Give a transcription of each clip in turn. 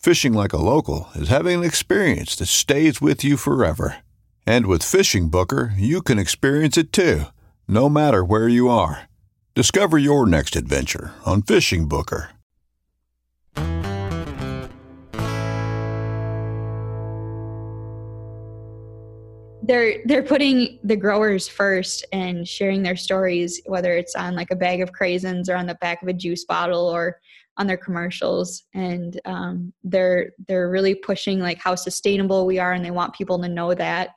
Fishing like a local is having an experience that stays with you forever. And with Fishing Booker, you can experience it too, no matter where you are. Discover your next adventure on Fishing Booker. they're they're putting the growers first and sharing their stories whether it's on like a bag of craisins or on the back of a juice bottle or on their commercials and um, they're they're really pushing like how sustainable we are and they want people to know that.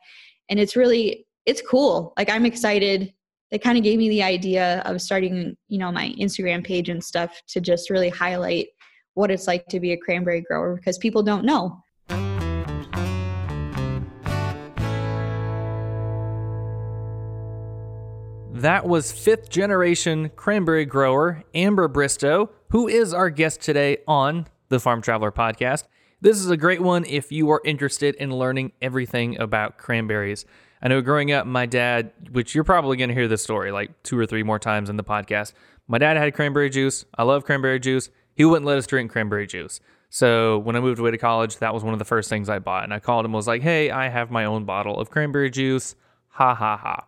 And it's really it's cool. Like i'm excited. They kind of gave me the idea of starting you know my instagram page and stuff to just really highlight what it's like to be a cranberry grower because people don't know. That was fifth generation cranberry grower Amber Bristow, who is our guest today on the Farm Traveler podcast. This is a great one if you are interested in learning everything about cranberries. I know growing up, my dad, which you're probably going to hear this story like two or three more times in the podcast. My dad had cranberry juice. I love cranberry juice. He wouldn't let us drink cranberry juice. So when I moved away to college, that was one of the first things I bought. And I called him, was like, hey, I have my own bottle of cranberry juice. Ha ha ha.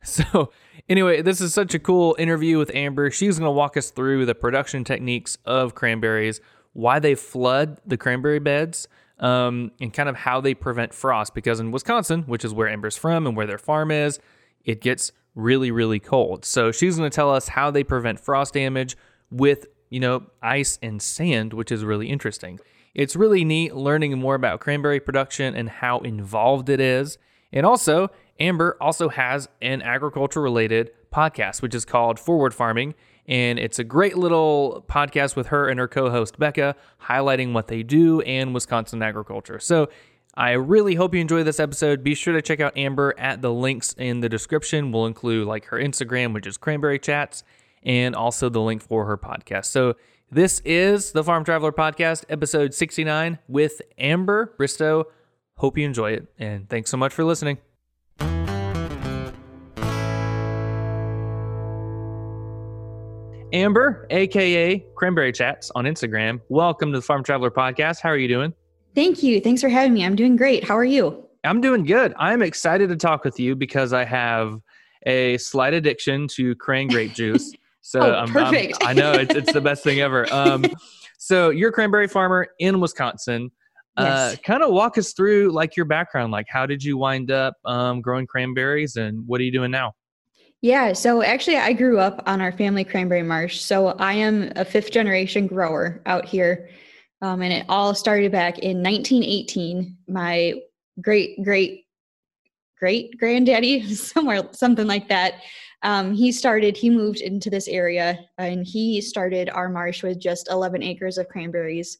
So Anyway, this is such a cool interview with Amber. She's going to walk us through the production techniques of cranberries, why they flood the cranberry beds, um, and kind of how they prevent frost. Because in Wisconsin, which is where Amber's from and where their farm is, it gets really, really cold. So she's going to tell us how they prevent frost damage with, you know, ice and sand, which is really interesting. It's really neat learning more about cranberry production and how involved it is. And also, Amber also has an agriculture related podcast, which is called Forward Farming. And it's a great little podcast with her and her co host, Becca, highlighting what they do and Wisconsin agriculture. So I really hope you enjoy this episode. Be sure to check out Amber at the links in the description. We'll include like her Instagram, which is Cranberry Chats, and also the link for her podcast. So this is the Farm Traveler Podcast, episode 69 with Amber Bristow. Hope you enjoy it, and thanks so much for listening. Amber, aka Cranberry Chats on Instagram. Welcome to the Farm Traveler Podcast. How are you doing? Thank you. Thanks for having me. I'm doing great. How are you? I'm doing good. I'm excited to talk with you because I have a slight addiction to cran grape juice. So oh, I'm, perfect. I'm, i know it's, it's the best thing ever. Um, so you're a cranberry farmer in Wisconsin. Uh, Yes. kind of walk us through like your background. Like, how did you wind up um, growing cranberries, and what are you doing now? Yeah, so actually, I grew up on our family cranberry marsh. So I am a fifth generation grower out here. Um, and it all started back in 1918. My great, great, great granddaddy, somewhere, something like that. Um, he started, he moved into this area and he started our marsh with just 11 acres of cranberries.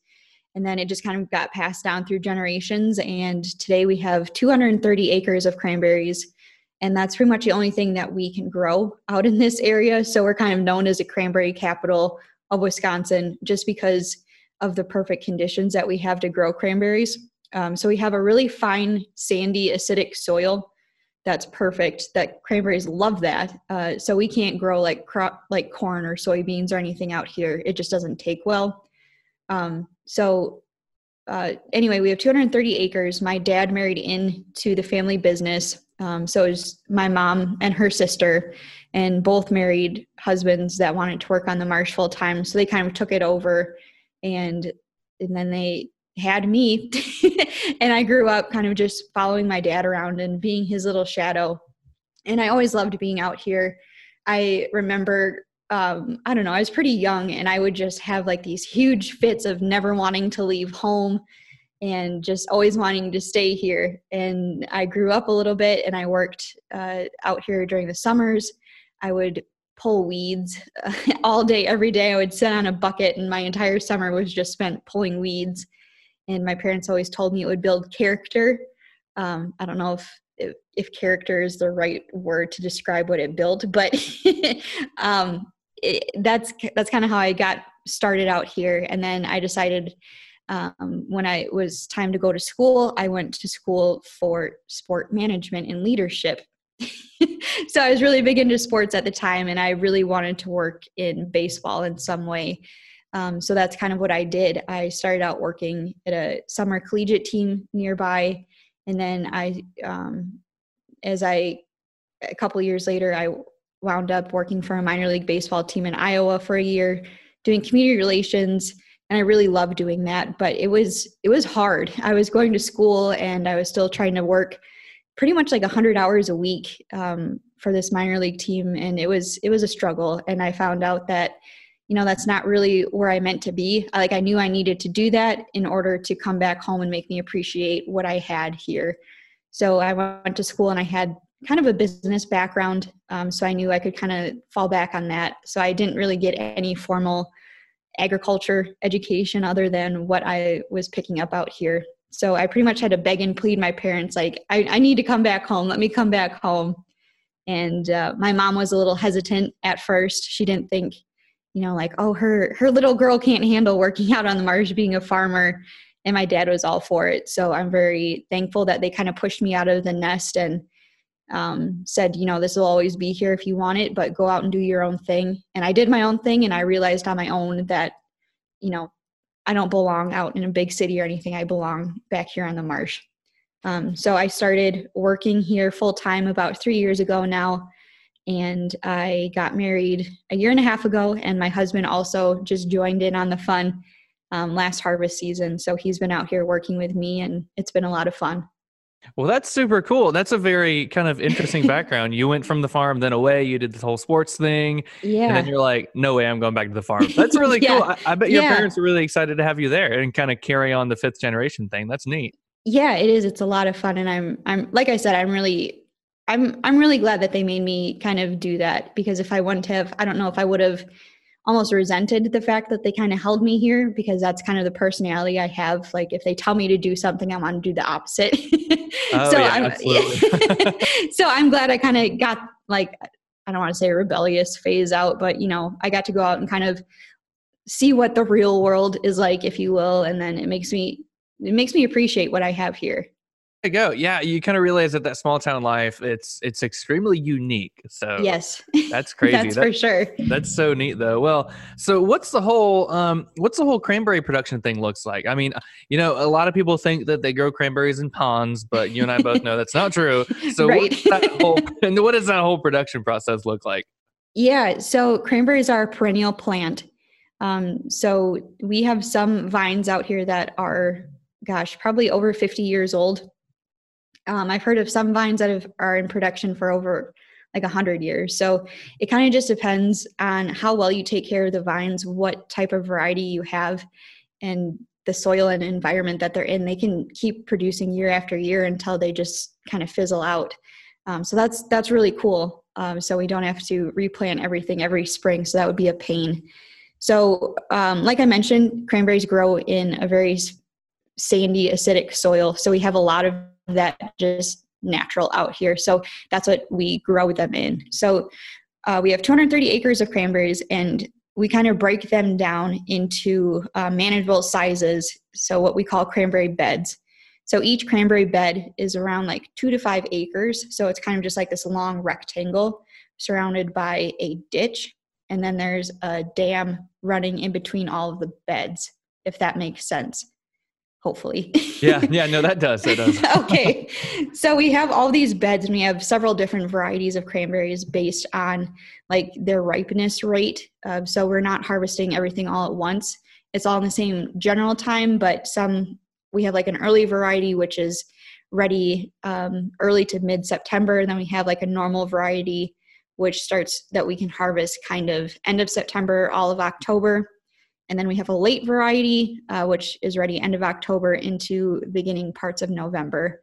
And then it just kind of got passed down through generations. And today we have 230 acres of cranberries and that's pretty much the only thing that we can grow out in this area. So we're kind of known as a cranberry capital of Wisconsin just because of the perfect conditions that we have to grow cranberries. Um, so we have a really fine, sandy, acidic soil that's perfect. That cranberries love that. Uh, so we can't grow like crop like corn or soybeans or anything out here. It just doesn't take well. Um, so uh, anyway, we have 230 acres. My dad married into the family business. Um, so was my mom and her sister, and both married husbands that wanted to work on the marsh full time. So they kind of took it over, and and then they had me. And i grew up kind of just following my dad around and being his little shadow. And i always loved being out here. I remember um, i don't know i was pretty young and i would just have like these huge fits of never wanting to leave home and just always wanting to stay here and i grew up a little bit and i worked uh, out here during the summers i would pull weeds uh, all day every day i would sit on a bucket and my entire summer was just spent pulling weeds and my parents always told me it would build character. Um, I don't know if, if, if character is the right word to describe what it built, but um, it, that's that's kind of how I got started out here. And then I decided um, when I was time to go to school, I went to school for sport management and leadership. so I was really big into sports at the time, and I really wanted to work in baseball in some way. Um, so that's kind of what I did. I started out working at a summer collegiate team nearby, and then I, um, as I, a couple years later, I wound up working for a minor league baseball team in Iowa for a year, doing community relations, and I really loved doing that. But it was it was hard. I was going to school, and I was still trying to work pretty much like 100 hours a week um, for this minor league team, and it was it was a struggle. And I found out that you know that's not really where i meant to be like i knew i needed to do that in order to come back home and make me appreciate what i had here so i went to school and i had kind of a business background um, so i knew i could kind of fall back on that so i didn't really get any formal agriculture education other than what i was picking up out here. So i pretty much had to beg and plead my parents like i, I need to come back home. Let me come back home. And uh, my mom was a little hesitant at first. She didn't think you know like oh her her little girl can't handle working out on the marsh being a farmer. And my dad was all for it. So i'm very thankful that they kind of pushed me out of the nest and um, said you know this will always be here if you want it but go out and do your own thing and i did my own thing and i realized on my own that you know i don't belong out in a big city or anything i belong back here on the marsh um, so i started working here full time about three years ago now and I got married a year and a half ago, and my husband also just joined in on the fun um, last harvest season. So he's been out here working with me, and it's been a lot of fun. Well, that's super cool. That's a very kind of interesting background. you went from the farm, then away. You did the whole sports thing, yeah. And then you're like, "No way, I'm going back to the farm." That's really yeah. cool. I, I bet your yeah. parents are really excited to have you there and kind of carry on the fifth generation thing. That's neat. Yeah, it is. It's a lot of fun, and I'm, I'm, like I said, I'm really I'm I'm really glad that they made me kind of do that because if I wouldn't have, I don't know if I would have almost resented the fact that they kind of held me here because that's kind of the personality I have. Like if they tell me to do something, I want to do the opposite. oh, so yeah, I'm absolutely. so I'm glad I kind of got like I don't want to say a rebellious phase out, but you know, I got to go out and kind of see what the real world is like, if you will, and then it makes me it makes me appreciate what I have here go. Yeah, you kind of realize that that small town life it's it's extremely unique. So yes, that's crazy. that's that, for sure. That's so neat though. Well, so what's the whole um what's the whole cranberry production thing looks like? I mean, you know, a lot of people think that they grow cranberries in ponds, but you and I both know that's not true. So right. what's that whole and what does that whole production process look like? Yeah, so cranberries are a perennial plant. Um, so we have some vines out here that are, gosh, probably over 50 years old um, I've heard of some vines that have, are in production for over like a hundred years. So it kind of just depends on how well you take care of the vines, what type of variety you have, and the soil and environment that they're in. They can keep producing year after year until they just kind of fizzle out. Um, so that's that's really cool. Um, so we don't have to replant everything every spring. So that would be a pain. So um, like I mentioned, cranberries grow in a very sandy, acidic soil. So we have a lot of that just natural out here. So that's what we grow them in. So uh, we have 230 acres of cranberries and we kind of break them down into uh, manageable sizes. So what we call cranberry beds. So each cranberry bed is around like two to five acres. So it's kind of just like this long rectangle surrounded by a ditch. And then there's a dam running in between all of the beds, if that makes sense hopefully. yeah, yeah, no, that does. That does. okay. So we have all these beds and we have several different varieties of cranberries based on like their ripeness rate. Uh, so we're not harvesting everything all at once. It's all in the same general time, but some we have like an early variety which is ready um, early to mid September. And then we have like a normal variety which starts that we can harvest kind of end of September, all of October and then we have a late variety, uh, which is ready end of October into beginning parts of November.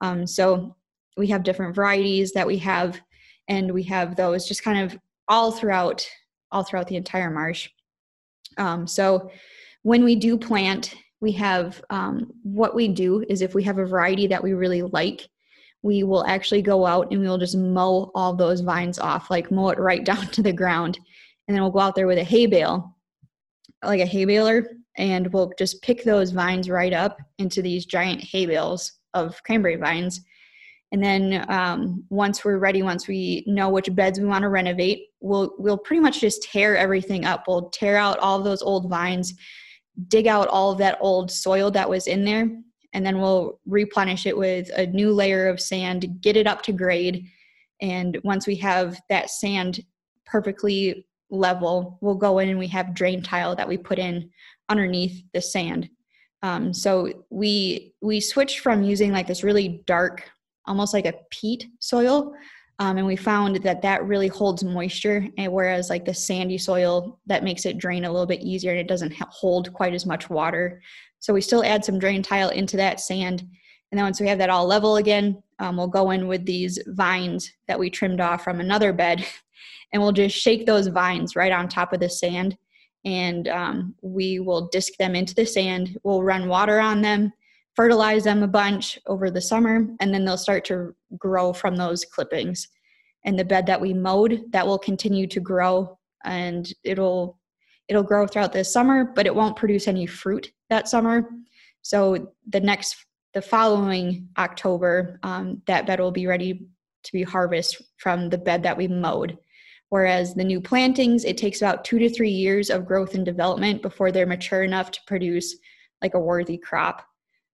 Um, so we have different varieties that we have, and we have those just kind of all throughout all throughout the entire marsh. Um, so when we do plant, we have um, what we do is if we have a variety that we really like, we will actually go out and we will just mow all those vines off, like mow it right down to the ground. And then we'll go out there with a hay bale like a hay baler and we'll just pick those vines right up into these giant hay bales of cranberry vines. And then um, once we're ready, once we know which beds we want to renovate, we'll we'll pretty much just tear everything up. We'll tear out all those old vines, dig out all of that old soil that was in there, and then we'll replenish it with a new layer of sand, get it up to grade. And once we have that sand perfectly level, we'll go in and we have drain tile that we put in underneath the sand. Um, so we we switched from using like this really dark, almost like a peat soil, um, and we found that that really holds moisture, and whereas like the sandy soil that makes it drain a little bit easier and it doesn't hold quite as much water. So we still add some drain tile into that sand, and then once we have that all level again, um, we'll go in with these vines that we trimmed off from another bed and we'll just shake those vines right on top of the sand. And um, we will disc them into the sand. We'll run water on them fertilize them a bunch over the summer and then they'll start to grow from those clippings. And the bed that we mowed that will continue to grow and it'll it'll grow throughout the summer but it won't produce any fruit that summer. So the next the following october um, that bed will be ready to be harvested from the bed that we mowed Whereas the new plantings, it takes about two to three years of growth and development before they're mature enough to produce like a worthy crop.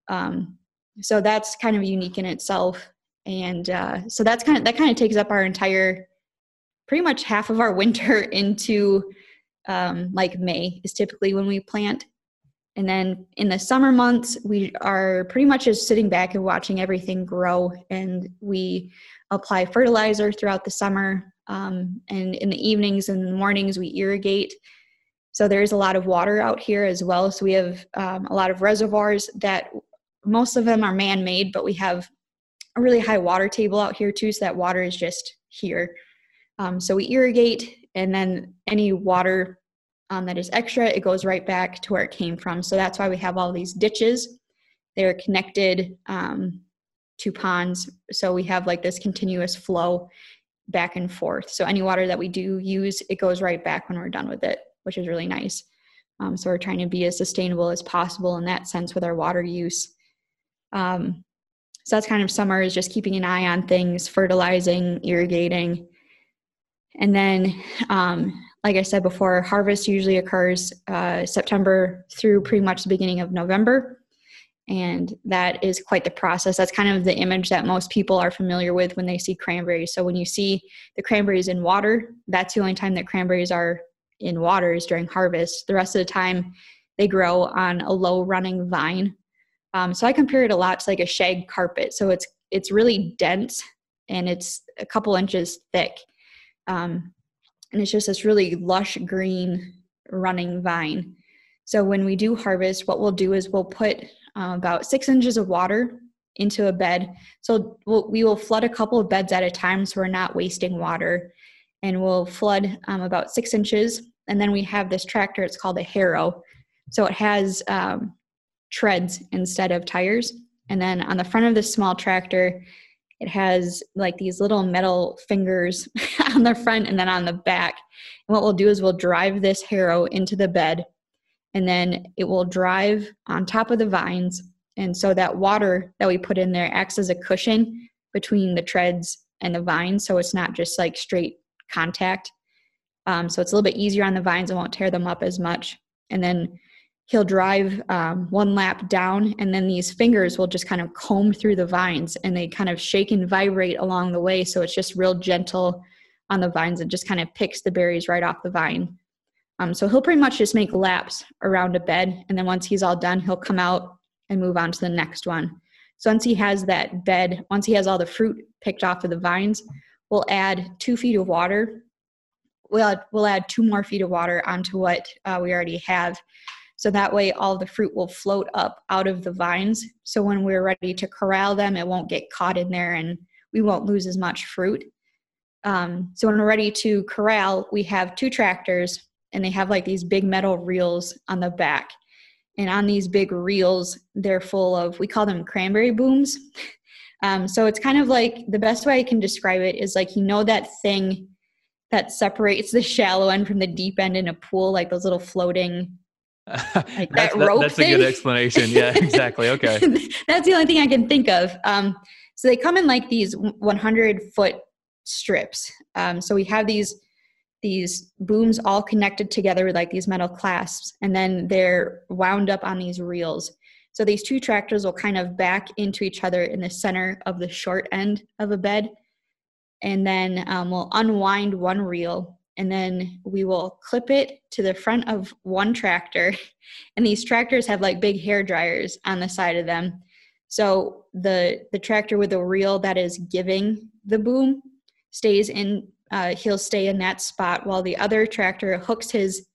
Um, so that's kind of unique in itself. And uh, so that's kind of that kind of takes up our entire, pretty much half of our winter into um, like May is typically when we plant. And then in the summer months, we are pretty much just sitting back and watching everything grow. And we apply fertilizer throughout the summer. Um, and in the evenings and mornings, we irrigate. So there's a lot of water out here as well. So we have um, a lot of reservoirs that most of them are man made, but we have a really high water table out here too. So that water is just here. Um, so we irrigate, and then any water um, that is extra, it goes right back to where it came from. So that's why we have all these ditches. They're connected um, to ponds. So we have like this continuous flow back and forth. So any water that we do use, it goes right back when we're done with it, which is really nice. Um, so we're trying to be as sustainable as possible in that sense with our water use. Um, so that's kind of summer is just keeping an eye on things, fertilizing, irrigating. And then, um, like I said before, harvest usually occurs uh, September through pretty much the beginning of November and that is quite the process. That's kind of the image that most people are familiar with when they see cranberries. So when you see the cranberries in water that's the only time that cranberries are in water is during harvest. The rest of the time they grow on a low running vine. Um, so i compare it a lot to like a shag carpet. So it's it's really dense and it's a couple inches thick. Um, and it's just this really lush green running vine. So when we do harvest what we'll do is we'll put uh, about six inches of water into a bed. So we'll, we will flood a couple of beds at a time so we're not wasting water. And we'll flood um, about six inches. And then we have this tractor, it's called a harrow. So it has um, treads instead of tires. And then on the front of this small tractor, it has like these little metal fingers on the front and then on the back. And what we'll do is we'll drive this harrow into the bed and then it will drive on top of the vines And so that water that we put in there acts as a cushion between the treads and the vines. So it's not just like straight contact. Um, so it's a little bit easier on the vines and won't tear them up as much. And then he'll drive um, one lap down, and then these fingers will just kind of comb through the vines and they kind of shake and vibrate along the way. So it's just real gentle on the vines and just kind of picks the berries right off the vine. Um, so he'll pretty much just make laps around a bed, and then once he's all done, he'll come out and move on to the next one. So once he has that bed, once he has all the fruit picked off of the vines, we'll add two feet of water. We'll add, we'll add two more feet of water onto what uh, we already have. So that way, all the fruit will float up out of the vines. So when we're ready to corral them, it won't get caught in there and we won't lose as much fruit. Um, so when we're ready to corral, we have two tractors and they have like these big metal reels on the back. And on these big reels, they're full of, we call them cranberry booms. Um, so it's kind of like the best way I can describe it is like, you know, that thing that separates the shallow end from the deep end in a pool, like those little floating like that that's, rope that's thing. a good explanation. Yeah, exactly. Okay. that's the only thing I can think of. Um, so they come in like these 100 foot strips. Um, so we have these these booms all connected together with like these metal clasps, and then they're wound up on these reels. So these two tractors will kind of back into each other in the center of the short end of a bed, and then um, we'll unwind one reel and then we will clip it to the front of one tractor and these tractors have like big hair dryers on the side of them so the the tractor with the reel that is giving the boom stays in uh, he'll stay in that spot while the other tractor hooks his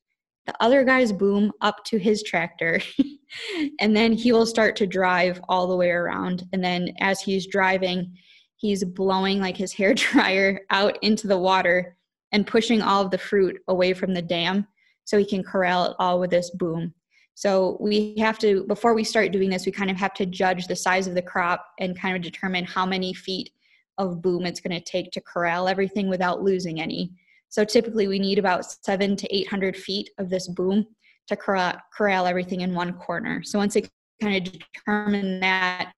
the other guy's boom up to his tractor and then he will start to drive all the way around and then as he's driving he's blowing like his hair dryer out into the water and pushing all of the fruit away from the dam so he can corral it all with this boom. So we have to, before we start doing this, we kind of have to judge the size of the crop and kind of determine how many feet of boom it's going to take to corral everything without losing any. So typically we need about seven to 800 feet of this boom to corral, everything in one corner. So once they kind of determine that,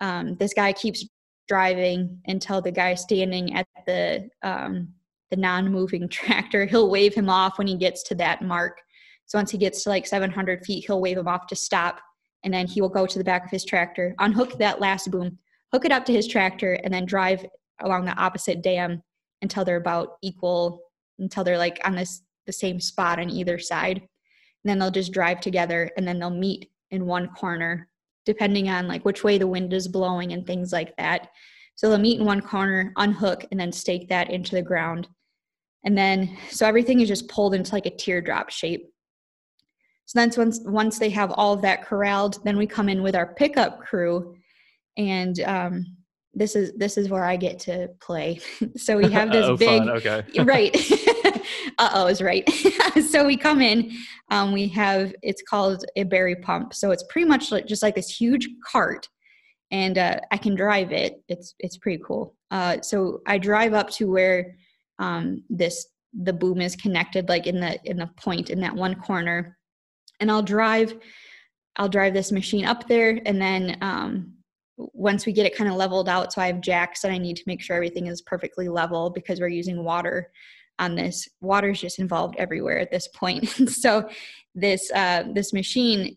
um, this guy keeps driving until the guy standing at the um, the non-moving tractor he'll wave him off when he gets to that mark so once he gets to like 700 feet he'll wave him off to stop and then he will go to the back of his tractor unhook that last boom hook it up to his tractor and then drive along the opposite dam until they're about equal until they're like on this the same spot on either side and then they'll just drive together and then they'll meet in one corner depending on like which way the wind is blowing and things like that so they'll meet in one corner unhook and then stake that into the ground and then, so everything is just pulled into like a teardrop shape. So then once, once they have all of that corralled, then we come in with our pickup crew. And um, this is this is where I get to play. so we have this oh, big fun. okay. right. uh oh is right. so we come in, um, we have it's called a berry pump. So it's pretty much like, just like this huge cart and uh, I can drive it. It's it's pretty cool. Uh, so I drive up to where um, this the boom is connected like in the in the point in that one corner and i'll drive i'll drive this machine up there and then um, once we get it kind of leveled out so i have jacks and i need to make sure everything is perfectly level because we're using water on this water is just involved everywhere at this point so this uh, this machine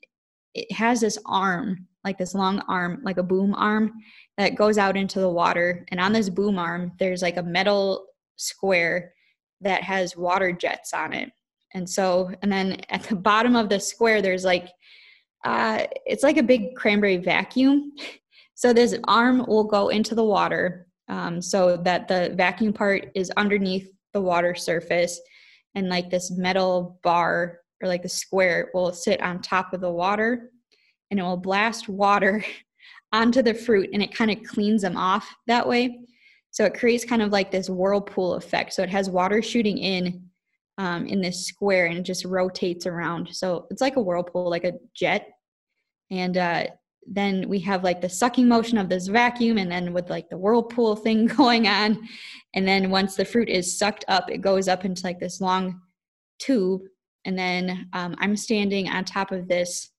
it has this arm like this long arm like a boom arm that goes out into the water and on this boom arm there's like a metal square that has water jets on it. And so, and then at the bottom of the square, there's like, uh, it's like a big cranberry vacuum. So this arm will go into the water um, so that the vacuum part is underneath the water surface. And like this metal bar or like the square will sit on top of the water and it will blast water onto the fruit and it kind of cleans them off that way. So it creates kind of like this whirlpool effect. So it has water shooting in um, in this square and it just rotates around. So it's like a whirlpool, like a jet. And uh, then we have like the sucking motion of this vacuum and then with like the whirlpool thing going on. And then once the fruit is sucked up, it goes up into like this long tube. And then um, I'm standing on top of this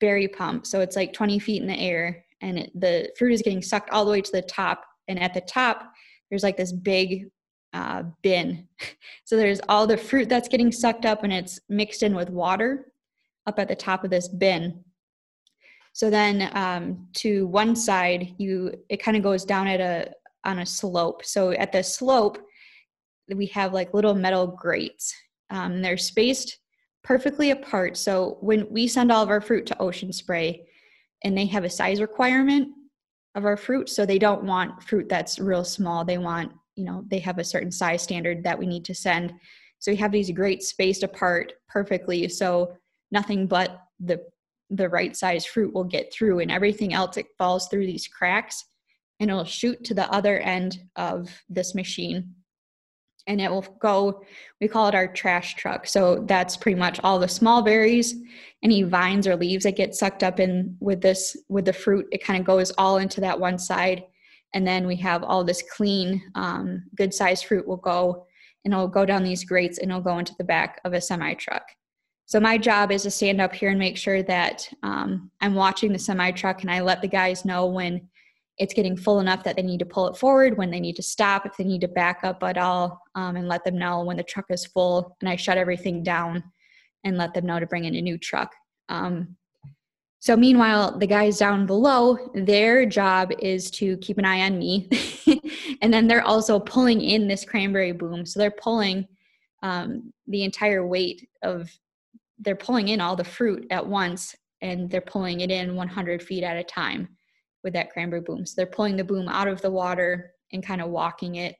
berry pump. So it's like 20 feet in the air and it, the fruit is getting sucked all the way to the top. And at the top, there's like this big uh, bin. So there's all the fruit that's getting sucked up and it's mixed in with water up at the top of this bin. So then um, to one side, you it kind of goes down at a on a slope. So at the slope, we have like little metal grates. Um, they're spaced perfectly apart. So when we send all of our fruit to Ocean Spray, and they have a size requirement of our fruit, so they don't want fruit that's real small. They want you know they have a certain size standard that we need to send. So we have these grates spaced apart perfectly. So nothing but the the right size fruit will get through and everything else it falls through these cracks and it'll shoot to the other end of this machine. And it will go we call it our trash truck. So that's pretty much all the small berries any vines or leaves that get sucked up in with this with the fruit it kind of goes all into that one side. And then we have all this clean um, good sized fruit will go and it'll go down these grates and it'll go into the back of a semi truck so my job is to stand up here and make sure that um, I'm watching the semi truck and I let the guys know when it's getting full enough that they need to pull it forward, when they need to stop, if they need to back up at all, um, and let them know when the truck is full. And I shut everything down and let them know to bring in a new truck. Um, so meanwhile, the guys down below, their job is to keep an eye on me, and then they're also pulling in this cranberry boom. So they're pulling um, the entire weight of they're pulling in all the fruit at once and they're pulling it in 100 feet at a time with that cranberry boom. So they're pulling the boom out of the water and kind of walking it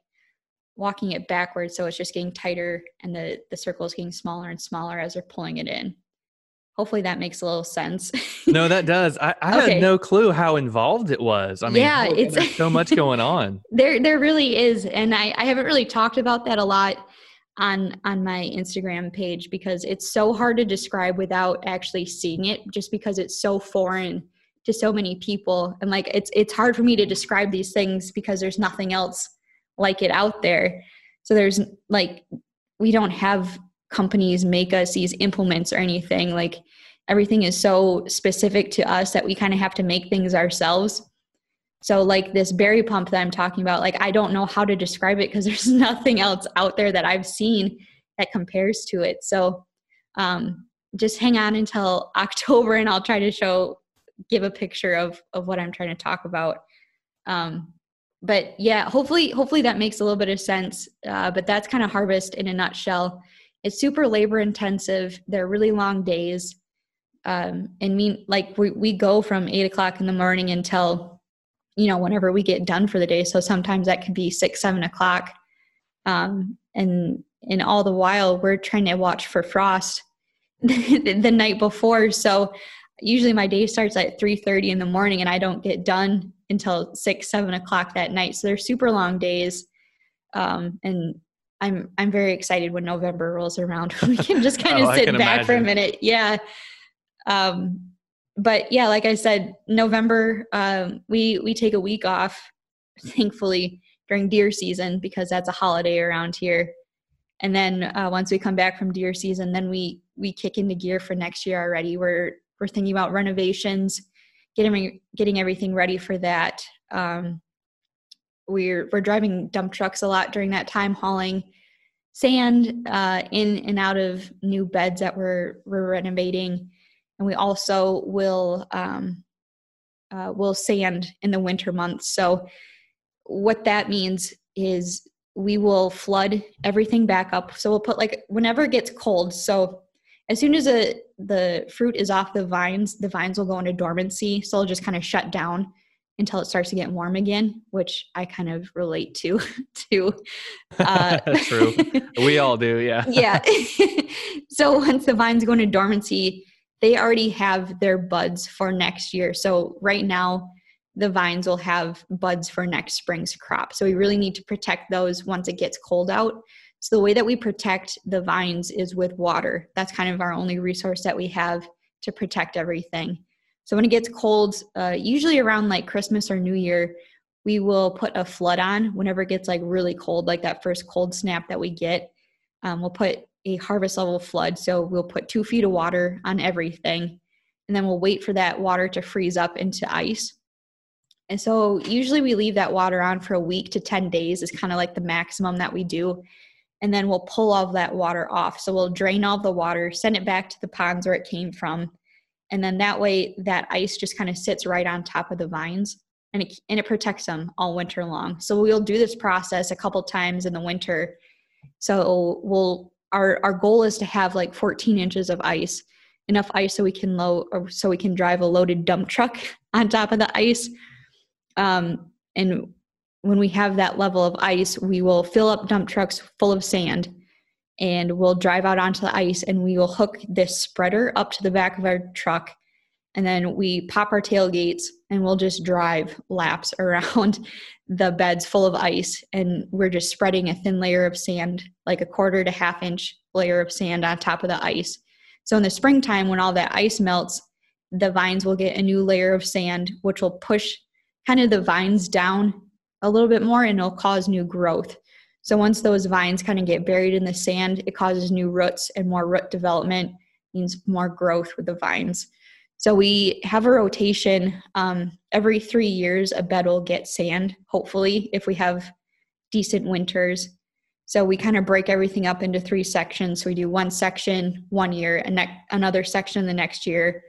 walking it backwards so it's just getting tighter and the the circle is getting smaller and smaller as they're pulling it in. Hopefully that makes a little sense. no, that does. I, I okay. had no clue how involved it was. I mean, yeah, it's so much going on. there, there really is, and I, I haven't really talked about that a lot on on my Instagram page because it's so hard to describe without actually seeing it just because it's so foreign to so many people. And like it's it's hard for me to describe these things because there's nothing else like it out there. So there's like we don't have companies make us these implements or anything. Like everything is so specific to us that we kind of have to make things ourselves so, like this berry pump that I'm talking about, like I don't know how to describe it because there's nothing else out there that I've seen that compares to it. So, um, just hang on until October and I'll try to show, give a picture of of what I'm trying to talk about. Um, but yeah, hopefully, hopefully that makes a little bit of sense. Uh, but that's kind of harvest in a nutshell. It's super labor intensive. They're really long days. Um, and mean like we, we go from eight o'clock in the morning until you know whenever we get done for the day. So sometimes that could be six seven o'clock. Um, and and all the while we're trying to watch for frost the night before. So usually my day starts at 3.30 in the morning and i don't get done until 6 7 o'clock that night. So they're super long days. Um, and i'm i'm very excited when november rolls around. We can just kind of oh, sit back imagine. for a minute. Yeah. Um, but yeah, like I said, November um, we we take a week off, thankfully during deer season because that's a holiday around here. And then uh, once we come back from deer season, then we we kick into gear for next year already. We're we're thinking about renovations, getting getting everything ready for that. Um, we're we're driving dump trucks a lot during that time, hauling sand uh, in and out of new beds that we're we're renovating and we also will um, uh, will sand in the winter months. So what that means is we will flood everything back up. So we'll put like whenever it gets cold. So as soon as a, the fruit is off the vines, the vines will go into dormancy. So it'll just kind of shut down until it starts to get warm again, which I kind of relate to. to uh, true, we all do, yeah. yeah. so once the vines go into dormancy, they already have their buds for next year. So right now, the vines will have buds for next spring's crop. So we really need to protect those once it gets cold out. So the way that we protect the vines is with water. That's kind of our only resource that we have to protect everything. So when it gets cold, uh, usually around like Christmas or New Year, we will put a flood on whenever it gets like really cold, like that first cold snap that we get. Um, we'll put a harvest level flood. So we'll put two feet of water on everything. and then we'll wait for that water to freeze up into ice. And so usually we leave that water on for a week to 10 days is kind of like the maximum that we do. And then we'll pull all of that water off. So we'll drain all the water, send it back to the ponds where it came from. And then that way that ice just kind of sits right on top of the vines and it, and it protects them all winter long. So we'll do this process a couple times in the winter. So we'll our our goal is to have like 14 inches of ice, enough ice so we can or so we can drive a loaded dump truck on top of the ice um, and when we have that level of ice, we will fill up dump trucks full of sand and we'll drive out onto the ice and we will hook this spreader up to the back of our truck. And then we pop our tailgates and we'll just drive laps around the beds full of ice. And we're just spreading a thin layer of sand, like a quarter to half inch layer of sand on top of the ice. So in the springtime, when all that ice melts, the vines will get a new layer of sand, which will push kind of the vines down a little bit more and it'll cause new growth. So once those vines kind of get buried in the sand, it causes new roots and more root development means more growth with the vines. So we have a rotation um, every three years. A bed will get sand, hopefully, if we have decent winters. So we kind of break everything up into three sections. So we do one section one year, and ne- another section the next year,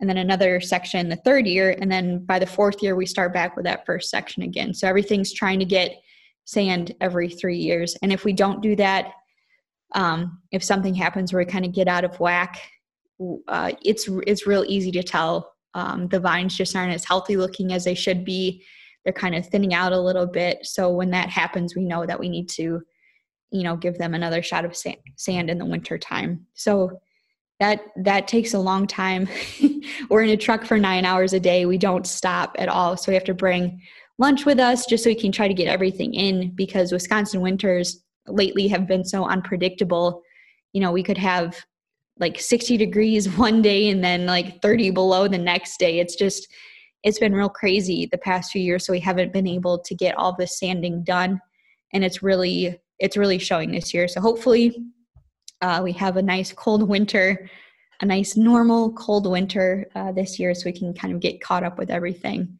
and then another section the third year and then by the fourth year we start back with that first section again so everything's trying to get sand every three years and if we don't do that um, if something happens where we kind of get out of whack uh, it's it's real easy to tell. Um, the vines just aren't as healthy looking as they should be. They're kind of thinning out a little bit. So when that happens we know that we need to you know give them another shot of sand in the winter time. So that that takes a long time. We're in a truck for nine hours a day. We don't stop at all. So we have to bring lunch with us just so we can try to get everything in because wisconsin winters lately have been so unpredictable. You know we could have like 60 degrees one day and then like 30 below the next day. It's just it's been real crazy the past few years so we haven't been able to get all the sanding done. And it's really it's really showing this year. So hopefully uh, we have a nice cold winter, a nice normal cold winter uh, this year, so we can kind of get caught up with everything.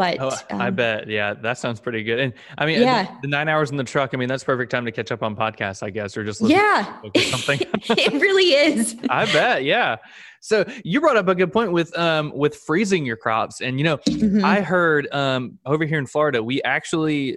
But oh, um, I bet, yeah, that sounds pretty good. And I mean, yeah. the, the, nine hours in the truck. I mean, that's perfect time to catch up on podcasts, I guess, or just yeah, something. it really is. I bet, yeah. So you brought up a good point with um with freezing your crops, and you know, mm-hmm. I heard um over here in Florida, we actually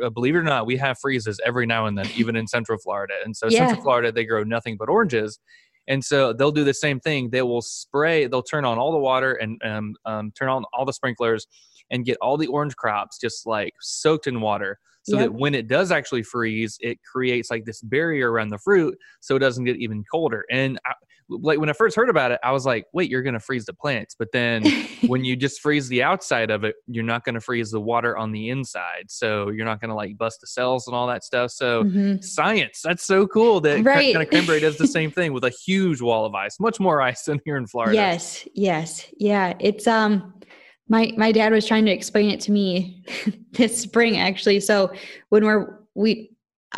uh, believe it or not, we have freezes every now and then, even in Central Florida. And so, yeah. Central Florida, they grow nothing but oranges. And so they'll do the same thing. They will spray, they'll turn on all the water and um, um, turn on all the sprinklers and get all the orange crops just like soaked in water so yep. that when it does actually freeze, it creates like this barrier around the fruit so it doesn't get even colder. And I, like when I first heard about it, I was like, wait, you're going to freeze the plants. But then when you just freeze the outside of it, you're not going to freeze the water on the inside. So you're not going to like bust the cells and all that stuff. So mm-hmm. science, that's so cool that right. kind of cranberry does the same thing with a huge wall of ice, much more ice than here in Florida. Yes. Yes. Yeah. It's, um, my, my dad was trying to explain it to me this spring actually. So when we're, we,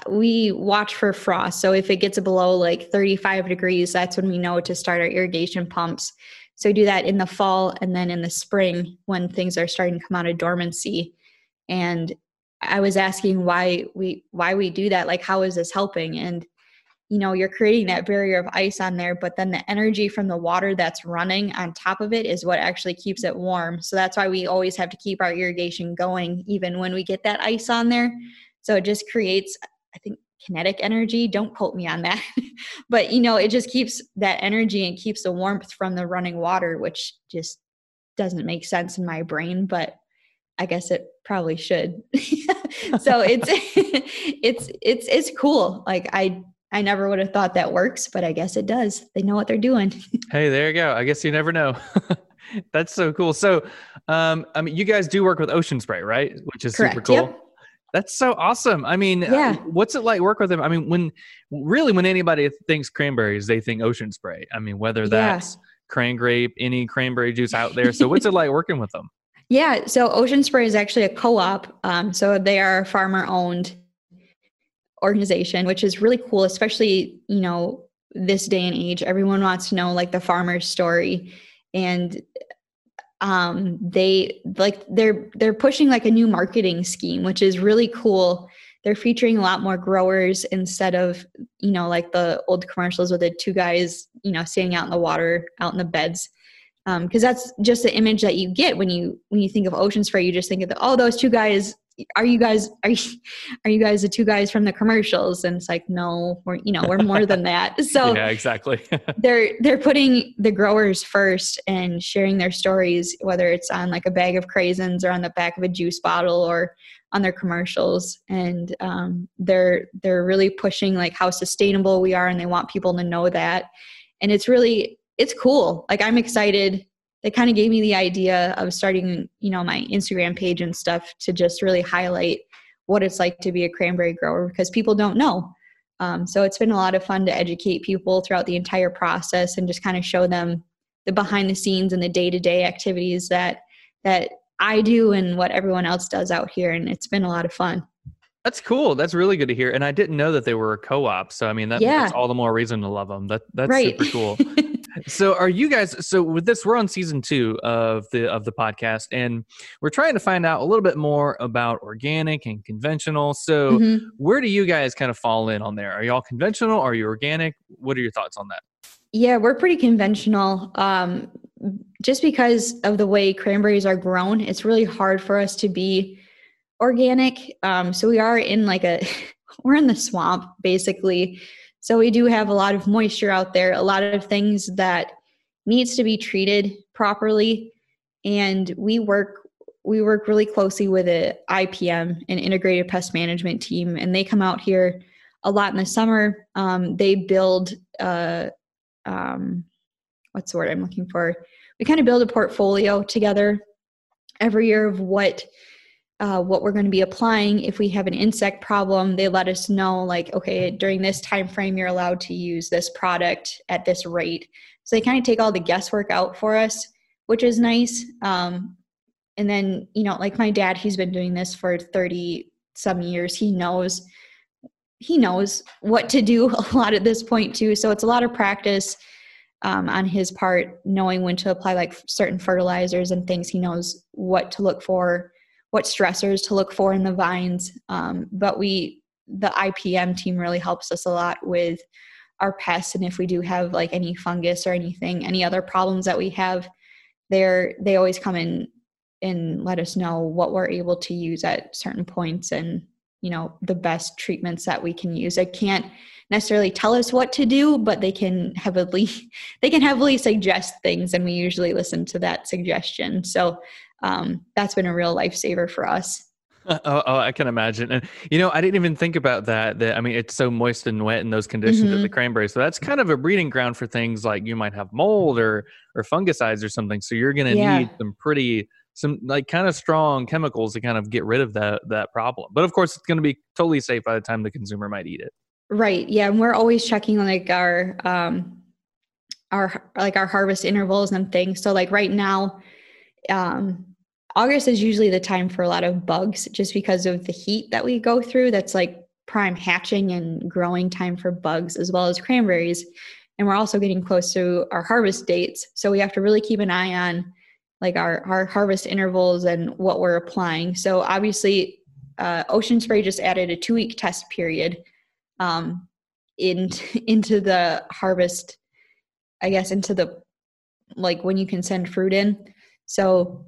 we watch for frost. So if it gets below like 35 degrees, that's when we know to start our irrigation pumps. So we do that in the fall and then in the spring when things are starting to come out of dormancy. And I was asking why we why we do that. Like how is this helping? And you know, you're creating that barrier of ice on there, but then the energy from the water that's running on top of it is what actually keeps it warm. So that's why we always have to keep our irrigation going even when we get that ice on there. So it just creates I think kinetic energy. Don't quote me on that. but you know, it just keeps that energy and keeps the warmth from the running water, which just doesn't make sense in my brain, but I guess it probably should. so it's it's it's it's cool. Like I I never would have thought that works, but I guess it does. They know what they're doing. hey, there you go. I guess you never know. That's so cool. So, um, I mean, you guys do work with Ocean Spray, right? Which is Correct. super cool. Yep. That's so awesome. I mean, uh, yeah. what's it like work with them? I mean, when really when anybody thinks cranberries, they think ocean spray. I mean, whether that's yeah. cran grape, any cranberry juice out there. So what's it like working with them? Yeah, so Ocean Spray is actually a co-op. Um, so they are farmer-owned organization, which is really cool, especially you know this day and age. Everyone wants to know like the farmer's story, and um, they like they're they're pushing like a new marketing scheme, which is really cool. They're featuring a lot more growers instead of you know like the old commercials with the two guys you know standing out in the water, out in the beds because um, that's just the image that you get when you when you think of ocean spray you just think of the, oh those two guys are you guys are you are you guys the two guys from the commercials? And it's like no we're you know we're more than that. So yeah exactly. they're they're putting the growers first and sharing their stories whether it's on like a bag of craisins or on the back of a juice bottle or on their commercials. And um, they're they're really pushing like how sustainable we are and they want people to know that. And it's really it's cool. Like i'm excited they kind of gave me the idea of starting, you know, my Instagram page and stuff to just really highlight what it's like to be a cranberry grower because people don't know. Um, so it's been a lot of fun to educate people throughout the entire process and just kind of show them the behind the scenes and the day to day activities that that I do and what everyone else does out here, and it's been a lot of fun. That's cool. That's really good to hear. And I didn't know that they were a co-op. So I mean, that, yeah. that's all the more reason to love them. That that's right. super cool. so are you guys? So with this, we're on season two of the of the podcast, and we're trying to find out a little bit more about organic and conventional. So mm-hmm. where do you guys kind of fall in on there? Are y'all conventional? Are you organic? What are your thoughts on that? Yeah, we're pretty conventional. Um, just because of the way cranberries are grown, it's really hard for us to be organic. Um, so we are in like a, we're in the swamp basically. So we do have a lot of moisture out there, a lot of things that needs to be treated properly. And we work we work really closely with a IPM, an integrated pest management team, and they come out here a lot in the summer. Um, they build uh, um, what's the word I'm looking for? We kind of build a portfolio together every year of what uh, what we're going to be applying. If we have an insect problem they let us know like okay during this time frame you're allowed to use this product at this rate. So they kind of take all the guesswork out for us which is nice. Um, and then you know like my dad he's been doing this for 30 some years. He knows he knows what to do a lot at this point too. So it's a lot of practice um, on his part knowing when to apply like certain fertilizers and things. He knows what to look for what stressors to look for in the vines. Um, but we, the IPM team really helps us a lot with our pests. And if we do have like any fungus or anything, any other problems that we have, they're, they always come in and let us know what we're able to use at certain points and, you know, the best treatments that we can use. I can't necessarily tell us what to do, but they can heavily, they can heavily suggest things and we usually listen to that suggestion. So um, that's been a real lifesaver for us. Oh, oh, I can imagine. And you know, I didn't even think about that. That I mean, it's so moist and wet in those conditions mm-hmm. the cranberry. So that's kind of a breeding ground for things like you might have mold or or fungicides or something. So you're going to yeah. need some pretty some like kind of strong chemicals to kind of get rid of that that problem. But of course, it's going to be totally safe by the time the consumer might eat it. Right. Yeah, and we're always checking like our um our like our harvest intervals and things. So like right now um, August is usually the time for a lot of bugs just because of the heat that we go through. That's like prime hatching and growing time for bugs as well as cranberries. And we're also getting close to our harvest dates. So we have to really keep an eye on like our, our harvest intervals and what we're applying. So obviously, uh, Ocean Spray just added a two week test period um, in, into the harvest, I guess, into the like when you can send fruit in. So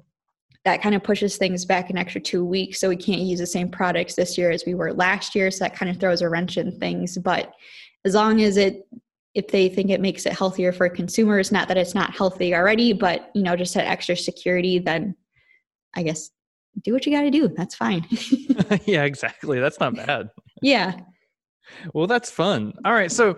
that kind of pushes things back an extra two weeks. So we can't use the same products this year as we were last year. So that kind of throws a wrench in things. But as long as it, if they think it makes it healthier for consumers, not that it's not healthy already, but you know, just that extra security, then I guess do what you got to do. That's fine. yeah, exactly. That's not bad. yeah. Well, that's fun. All right. So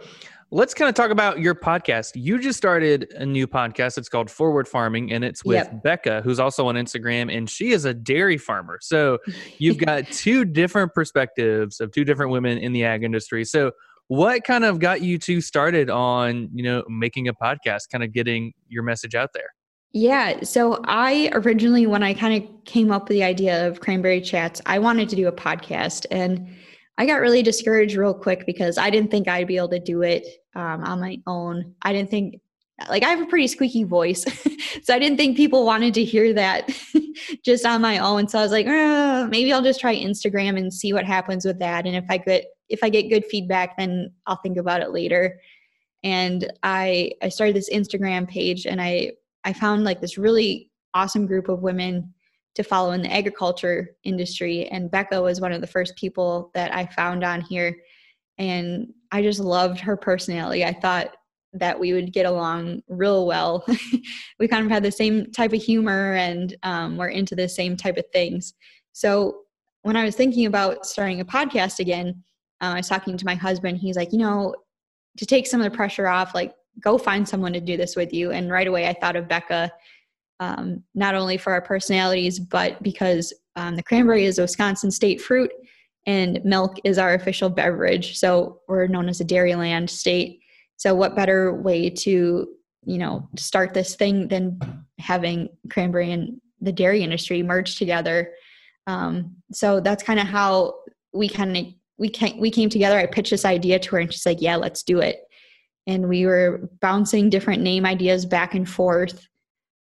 let's kind of talk about your podcast. You just started a new podcast. It's called Forward Farming, and it's with yep. Becca, who's also on Instagram, and she is a dairy farmer. So you've got two different perspectives of two different women in the ag industry. So what kind of got you two started on, you know, making a podcast, kind of getting your message out there? Yeah. So I originally, when I kind of came up with the idea of Cranberry Chats, I wanted to do a podcast. And I got really discouraged real quick because I didn't think I'd be able to do it um, on my own. I didn't think like I have a pretty squeaky voice. so I didn't think people wanted to hear that just on my own. So I was like, oh, maybe I'll just try Instagram and see what happens with that. And if I get if I get good feedback, then I'll think about it later. And I I started this Instagram page and I I found like this really awesome group of women to follow in the agriculture industry. And Becca was one of the first people that I found on here. And I just loved her personality. I thought that we would get along real well. we kind of had the same type of humor and um, we're into the same type of things. So when I was thinking about starting a podcast again, uh, I was talking to my husband. He's like, you know, to take some of the pressure off, like go find someone to do this with you. And right away, I thought of Becca, um, not only for our personalities, but because um, the cranberry is a Wisconsin state fruit and milk is our official beverage. So we're known as a dairyland state. So what better way to, you know, start this thing than having cranberry and the dairy industry merge together? Um, so that's kind of how we kind of we came we came together. I pitched this idea to her, and she's like, "Yeah, let's do it." And we were bouncing different name ideas back and forth.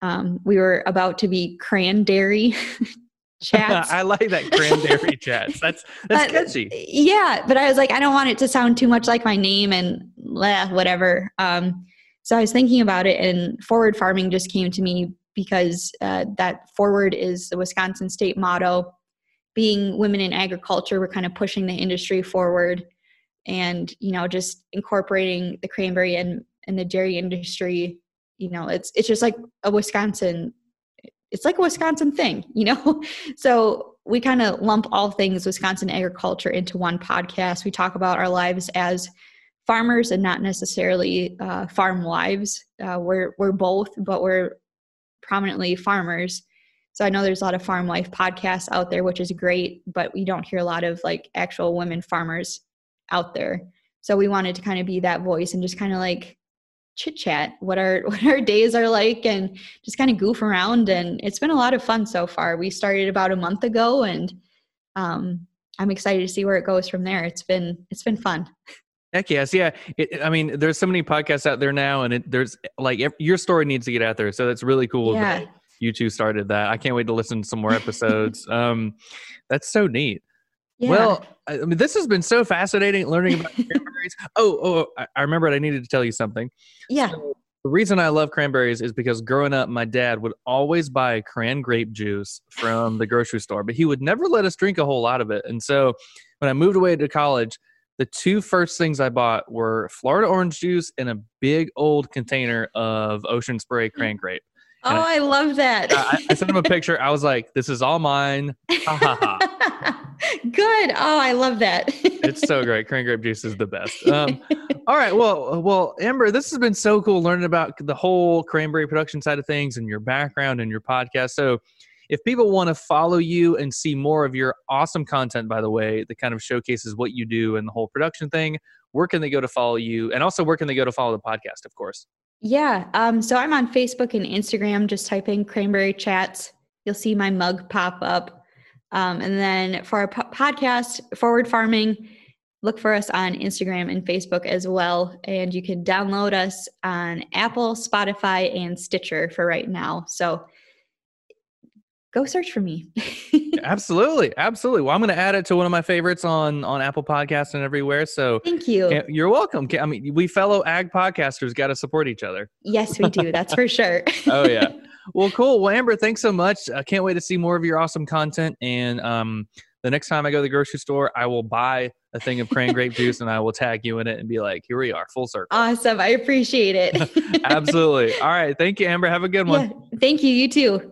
Um, we were about to be cranberry Dairy chats. I like that cranberry chats. That's that's but, catchy. Yeah, but I was like, I don't want it to sound too much like my name and whatever. Um, so I was thinking about it, and forward farming just came to me because uh, that forward is the Wisconsin state motto. Being women in agriculture, we're kind of pushing the industry forward, and you know, just incorporating the cranberry and and the dairy industry. You know, it's it's just like a Wisconsin it's like a Wisconsin thing, you know? so we kind of lump all things Wisconsin agriculture into one podcast. We talk about our lives as farmers and not necessarily uh, farm wives. Uh, we're, we're both, but we're prominently farmers. So I know there's a lot of farm life podcasts out there, which is great, but we don't hear a lot of like actual women farmers out there. So we wanted to kind of be that voice and just kind of like chit chat what our what our days are like and just kind of goof around and it's been a lot of fun so far we started about a month ago and um, i'm excited to see where it goes from there it's been it's been fun Heck yes, yeah. It, I mean, there's so many podcasts out there now, and it, there's like your story needs to get out there. So that's really cool yeah. that you two started that. I can't wait to listen to some more episodes. um, that's so neat. Yeah. Well, I mean, this has been so fascinating learning about cranberries. Oh, oh, I, I remembered I needed to tell you something. Yeah. So the reason I love cranberries is because growing up, my dad would always buy cran grape juice from the grocery store, but he would never let us drink a whole lot of it. And so when I moved away to college, the two first things I bought were Florida orange juice and a big old container of Ocean Spray cran mm. grape. Oh, I, I, love that. I, I, sent him a picture. I was like, "This is all mine." Ha ha ha. Good. Oh, I love that. it's so great. Cran grape juice is the best. Um, all right. Well, well, Amber, this has been so cool learning about the whole cranberry production side of things and your background and your podcast. So, if people want to follow you and see more of your awesome content, by the way, that kind of showcases what you do and the whole production thing, where can they go to follow you? And also, where can they go to follow the podcast, of course? Yeah. Um, so I'm on Facebook and Instagram. Just type in Cranberry Chats. You'll see my mug pop up. Um, and then for our po- podcast, Forward Farming, look for us on Instagram and Facebook as well. And you can download us on Apple, Spotify, and Stitcher for right now. So go search for me. absolutely, absolutely. Well, I'm going to add it to one of my favorites on on Apple Podcasts and everywhere. So thank you. You're welcome. I mean, we fellow ag podcasters got to support each other. Yes, we do. That's for sure. oh yeah. Well, cool. Well, Amber, thanks so much. I can't wait to see more of your awesome content. And um, the next time I go to the grocery store, I will buy a thing of cran grape juice and I will tag you in it and be like, here we are, full circle. Awesome. I appreciate it. Absolutely. All right. Thank you, Amber. Have a good one. Yeah, thank you. You too.